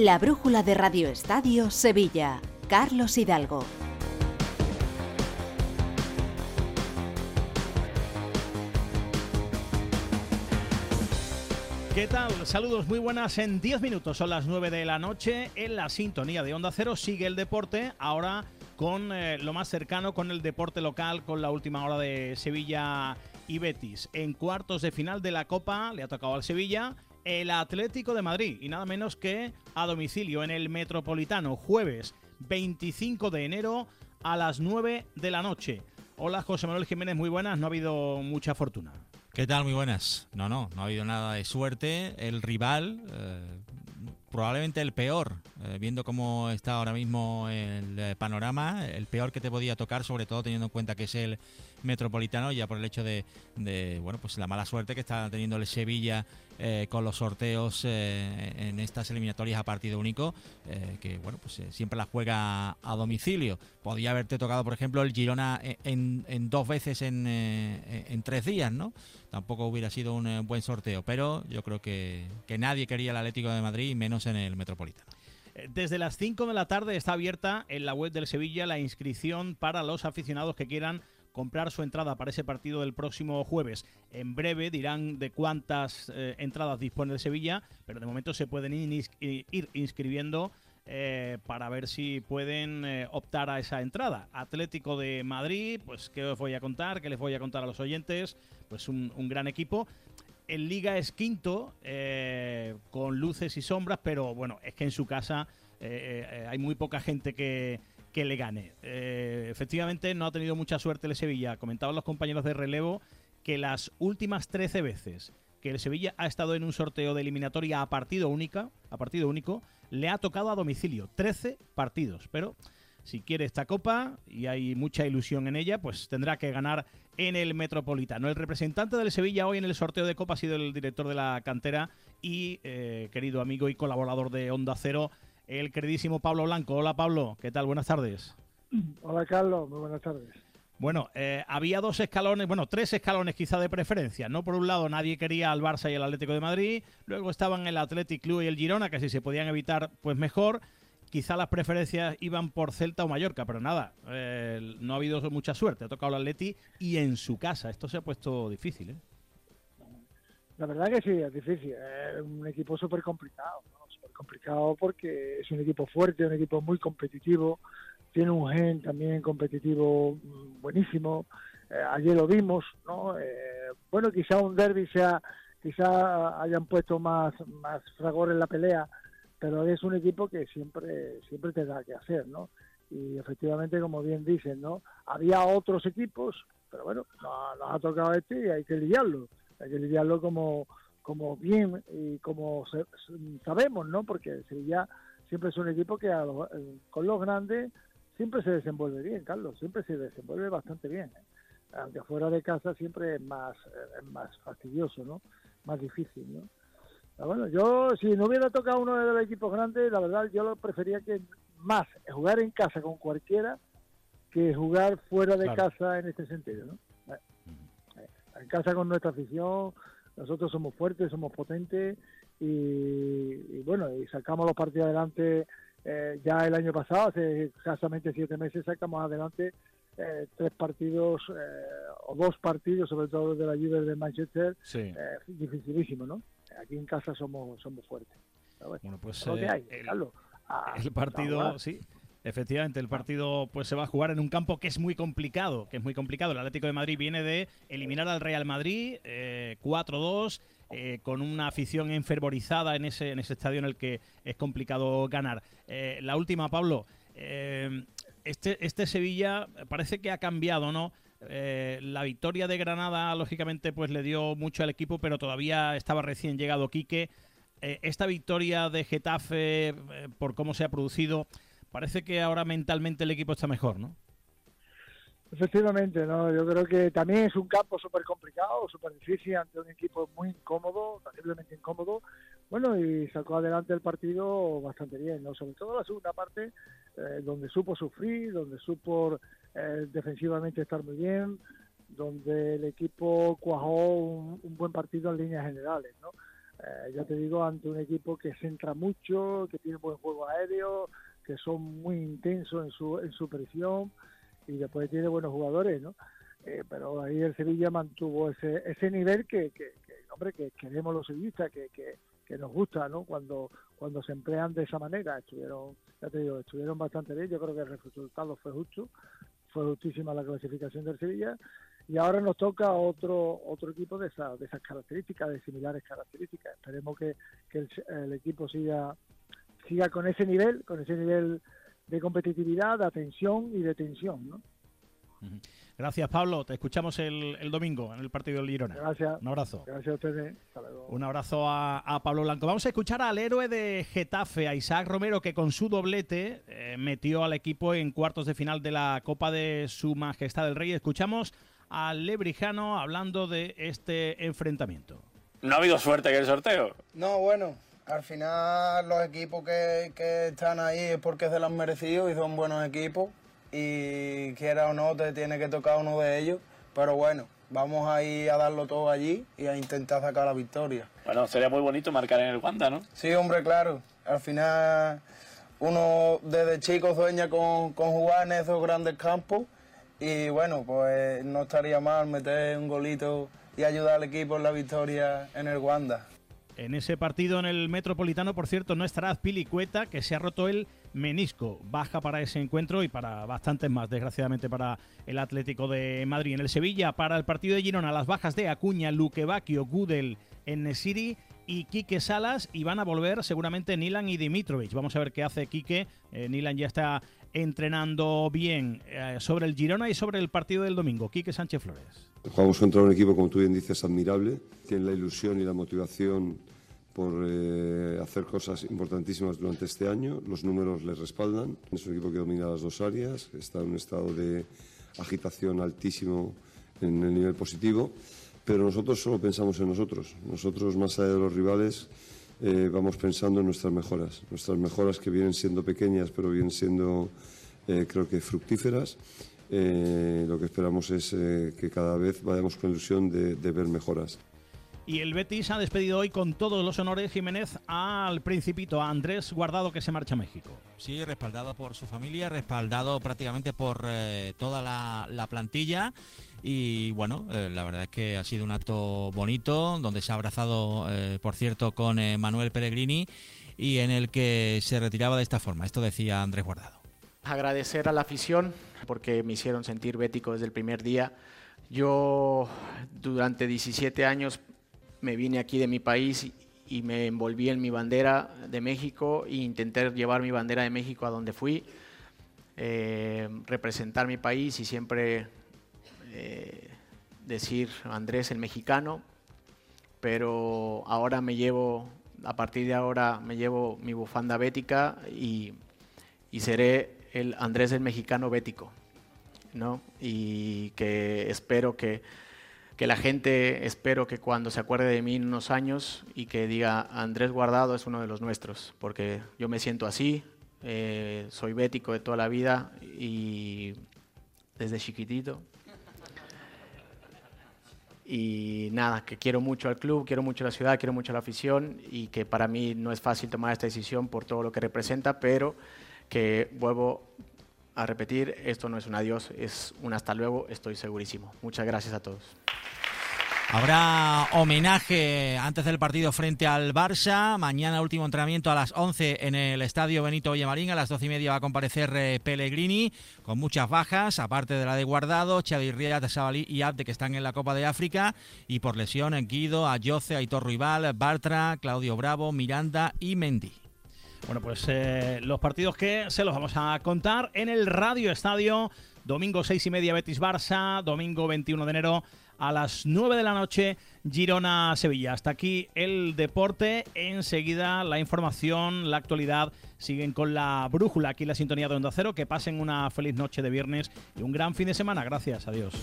La brújula de Radio Estadio Sevilla. Carlos Hidalgo. ¿Qué tal? Saludos muy buenas. En 10 minutos son las 9 de la noche. En la sintonía de Onda Cero sigue el deporte. Ahora con eh, lo más cercano, con el deporte local, con la última hora de Sevilla y Betis. En cuartos de final de la Copa le ha tocado al Sevilla el Atlético de Madrid y nada menos que a domicilio en el Metropolitano, jueves 25 de enero a las 9 de la noche. Hola José Manuel Jiménez, muy buenas, no ha habido mucha fortuna. ¿Qué tal? Muy buenas. No, no, no ha habido nada de suerte. El rival, eh, probablemente el peor, eh, viendo cómo está ahora mismo el eh, panorama, el peor que te podía tocar, sobre todo teniendo en cuenta que es el Metropolitano, ya por el hecho de, bueno, pues la mala suerte que está teniendo el Sevilla con los sorteos en estas eliminatorias a partido único, que bueno, pues siempre la juega a domicilio. Podía haberte tocado, por ejemplo, el Girona en, dos veces en, en tres días, ¿no? Tampoco hubiera sido un eh, buen sorteo, pero yo creo que, nadie quería el Atlético de Madrid, menos en el Metropolitano. Eh, desde las 5 de la tarde está abierta en la web del Sevilla la inscripción para los aficionados que quieran comprar su entrada para ese partido del próximo jueves. En breve dirán de cuántas eh, entradas dispone el Sevilla, pero de momento se pueden ir inscribiendo eh, para ver si pueden eh, optar a esa entrada. Atlético de Madrid, pues qué os voy a contar, qué les voy a contar a los oyentes, pues un, gran equipo. En Liga es quinto, eh, con luces y sombras, pero bueno, es que en su casa hay muy poca gente que, que le gane. efectivamente, no ha tenido mucha suerte el Sevilla. Comentaban los compañeros de relevo que las últimas 13 veces que el Sevilla ha estado en un sorteo de eliminatoria a partido única, a partido único, le ha tocado a domicilio 13 partidos, pero si quiere esta copa y hay mucha ilusión en ella, pues tendrá que ganar en el Metropolitano. El representante del Sevilla hoy en el sorteo de copa ha sido el director de la cantera y eh, querido amigo y colaborador de Onda Cero, el queridísimo Pablo Blanco. Hola Pablo, ¿qué tal? Buenas tardes. Hola Carlos, muy buenas tardes. Bueno, eh, había dos escalones, bueno, tres escalones quizá de preferencia, ¿no? Por un lado, nadie quería al Barça y el Atlético de Madrid, luego estaban el Athletic Club y el Girona, que si se podían evitar, pues mejor. Quizá las preferencias iban por Celta o Mallorca, pero nada, eh, no ha habido mucha suerte. Ha tocado el Atleti y en su casa. Esto se ha puesto difícil, ¿eh? La verdad que sí, es difícil. Es un equipo súper complicado. Súper complicado porque es un equipo fuerte, un equipo muy competitivo, tiene un gen también competitivo mm, buenísimo. Eh, ayer lo vimos, ¿no? Eh, bueno, quizá un derby sea, quizá hayan puesto más, más fragor en la pelea, pero es un equipo que siempre, siempre te da que hacer, ¿no? Y efectivamente, como bien dicen, ¿no? Había otros equipos, pero bueno, nos, ha tocado este y hay que lidiarlo. Hay que lidiarlo como, como bien y como sabemos, ¿no? Porque Sevilla siempre es un equipo que con los grandes siempre se desenvuelve bien, Carlos, siempre se desenvuelve bastante bien. ¿eh? Aunque fuera de casa siempre es más, eh, más fastidioso, ¿no? Más difícil, ¿no? bueno, yo si no hubiera tocado uno de los equipos grandes, la verdad yo lo prefería que más jugar en casa con cualquiera que jugar fuera de casa en este sentido, ¿no? Eh, en casa con nuestra afición, nosotros somos fuertes, somos potentes y, y bueno, y sacamos los partidos adelante eh, ya el año pasado, hace escasamente siete meses, sacamos adelante eh, tres partidos eh, o dos partidos, sobre todo de la Juve de Manchester, sí. dificilísimo, ¿no? Aquí en casa somos somos fuertes. Bueno, pues el, partido, sí, Efectivamente, el partido pues se va a jugar en un campo que es muy complicado, que es muy complicado. El Atlético de Madrid viene de eliminar al Real Madrid eh, 4-2 eh, con una afición enfervorizada en ese, en ese estadio en el que es complicado ganar. Eh, la última, Pablo. Eh, este, este Sevilla parece que ha cambiado, ¿no? la victoria de Granada, lógicamente, pues le dio mucho al equipo, pero todavía estaba recién llegado Quique. esta victoria de Getafe, por cómo se ha producido, parece que ahora mentalmente el equipo está mejor, ¿no? Efectivamente, no, yo creo que también es un campo súper complicado, súper difícil ante un equipo muy incómodo, terriblemente incómodo. Bueno, y sacó adelante el partido bastante bien, ¿no? Sobre todo la segunda parte, eh, donde supo sufrir, donde supo eh, defensivamente estar muy bien, donde el equipo cuajó un, buen partido en líneas generales, ¿no? eh, ya te digo, ante un equipo que centra mucho, que tiene buen juego aéreo, que son muy intensos en su, en su presión y después tiene buenos jugadores, ¿no? Eh, pero ahí el Sevilla mantuvo ese, ese nivel que, que, hombre, que queremos los sevillistas, que, que, que nos gusta, ¿no? Cuando, cuando se emplean de esa manera, estuvieron, ya te digo, estuvieron bastante bien, yo creo que el resultado fue justo, fue justísima la clasificación del Sevilla y ahora nos toca otro otro equipo de, esa, de esas características, de similares características. Esperemos que, el, equipo siga siga con ese nivel, con ese nivel de competitividad, de atención y de tensión, ¿no? Gracias, Pablo. Te escuchamos el, el, domingo en el partido del Girona. Gracias. Un abrazo. Gracias a ustedes. Un abrazo a, Pablo Blanco. Vamos a escuchar al héroe de Getafe, a Isaac Romero, que con su doblete eh, metió al equipo en cuartos de final de la Copa de Su Majestad el Rey. Escuchamos al Lebrijano hablando de este enfrentamiento. ¿No ha habido suerte en el sorteo? No, bueno, al final los equipos que, que están ahí es porque se lo han merecido y son buenos equipos y quiera o no te tiene que tocar uno de ellos, pero bueno, vamos a ir a darlo todo allí y a intentar sacar la victoria. Bueno, sería muy bonito marcar en el Wanda, ¿no? Sí, hombre, claro. Al final uno desde chico sueña con, con jugar en esos grandes campos y bueno, pues no estaría mal meter un golito y ayudar al equipo en la victoria en el Wanda. En ese partido en el Metropolitano, por cierto, no estará Pilicueta, que se ha roto el menisco. Baja para ese encuentro y para bastantes más, desgraciadamente, para el Atlético de Madrid. En el Sevilla, para el partido de Girona, las bajas de Acuña, Luquevaquio, Gudel, Nesiri y Quique Salas. Y van a volver seguramente Nilan y Dimitrovich. Vamos a ver qué hace Quique. Eh, Nilan ya está entrenando bien eh, sobre el Girona y sobre el partido del domingo. Quique Sánchez Flores. Jugamos contra un equipo, como tú bien dices, admirable. Tiene la ilusión y la motivación por eh, hacer cosas importantísimas durante este año. Los números les respaldan. Es un equipo que domina las dos áreas, está en un estado de agitación altísimo en el nivel positivo, pero nosotros solo pensamos en nosotros. Nosotros, más allá de los rivales, eh, vamos pensando en nuestras mejoras, nuestras mejoras que vienen siendo pequeñas, pero vienen siendo, eh, creo que, fructíferas. Eh, lo que esperamos es que cada vez vayamos con ilusión de, de ver mejoras. Y el Betis ha despedido hoy con todos los honores Jiménez al principito, a Andrés Guardado que se marcha a México. Sí, respaldado por su familia, respaldado prácticamente por toda la, plantilla. Y bueno, eh, la verdad es que ha sido un acto bonito, donde se ha abrazado, eh, por cierto, con eh, Manuel Pellegrini y en el que se retiraba de esta forma. Esto decía Andrés Guardado. Agradecer a la afición porque me hicieron sentir bético desde el primer día. Yo durante 17 años me vine aquí de mi país y me envolví en mi bandera de México e intenté llevar mi bandera de México a donde fui, representar mi país y siempre eh, decir Andrés el mexicano, pero ahora me llevo, a partir de ahora me llevo mi bufanda bética y, seré el Andrés el mexicano bético, ¿no? Y que espero que, la gente, espero que cuando se acuerde de mí en unos años y que diga Andrés Guardado es uno de los nuestros, porque yo me siento así, eh, soy bético de toda la vida y desde chiquitito. Y nada, que quiero mucho al club, quiero mucho la ciudad, quiero mucho la afición y que para mí no es fácil tomar esta decisión por todo lo que representa, pero que vuelvo a repetir, esto no es un adiós, es un hasta luego, estoy segurísimo. Muchas gracias a todos. Habrá homenaje antes del partido frente al Barça. Mañana último entrenamiento a las 11 en el Estadio Benito Villamarín. A las 12 y media va a comparecer eh, Pellegrini con muchas bajas, aparte de la de Guardado, Xavi Riad, Sabalí y Abde que están en la Copa de África. Y por lesión Guido, Ayoce, Aitor Rival, Bartra, Claudio Bravo, Miranda y Mendy. Bueno, pues eh, los partidos que se los vamos a contar en el Radio Estadio. Domingo 6 y media Betis Barça, domingo 21 de enero a las 9 de la noche Girona-Sevilla. Hasta aquí el deporte. Enseguida la información, la actualidad. Siguen con la brújula aquí la sintonía de Onda Cero. Que pasen una feliz noche de viernes y un gran fin de semana. Gracias. Adiós.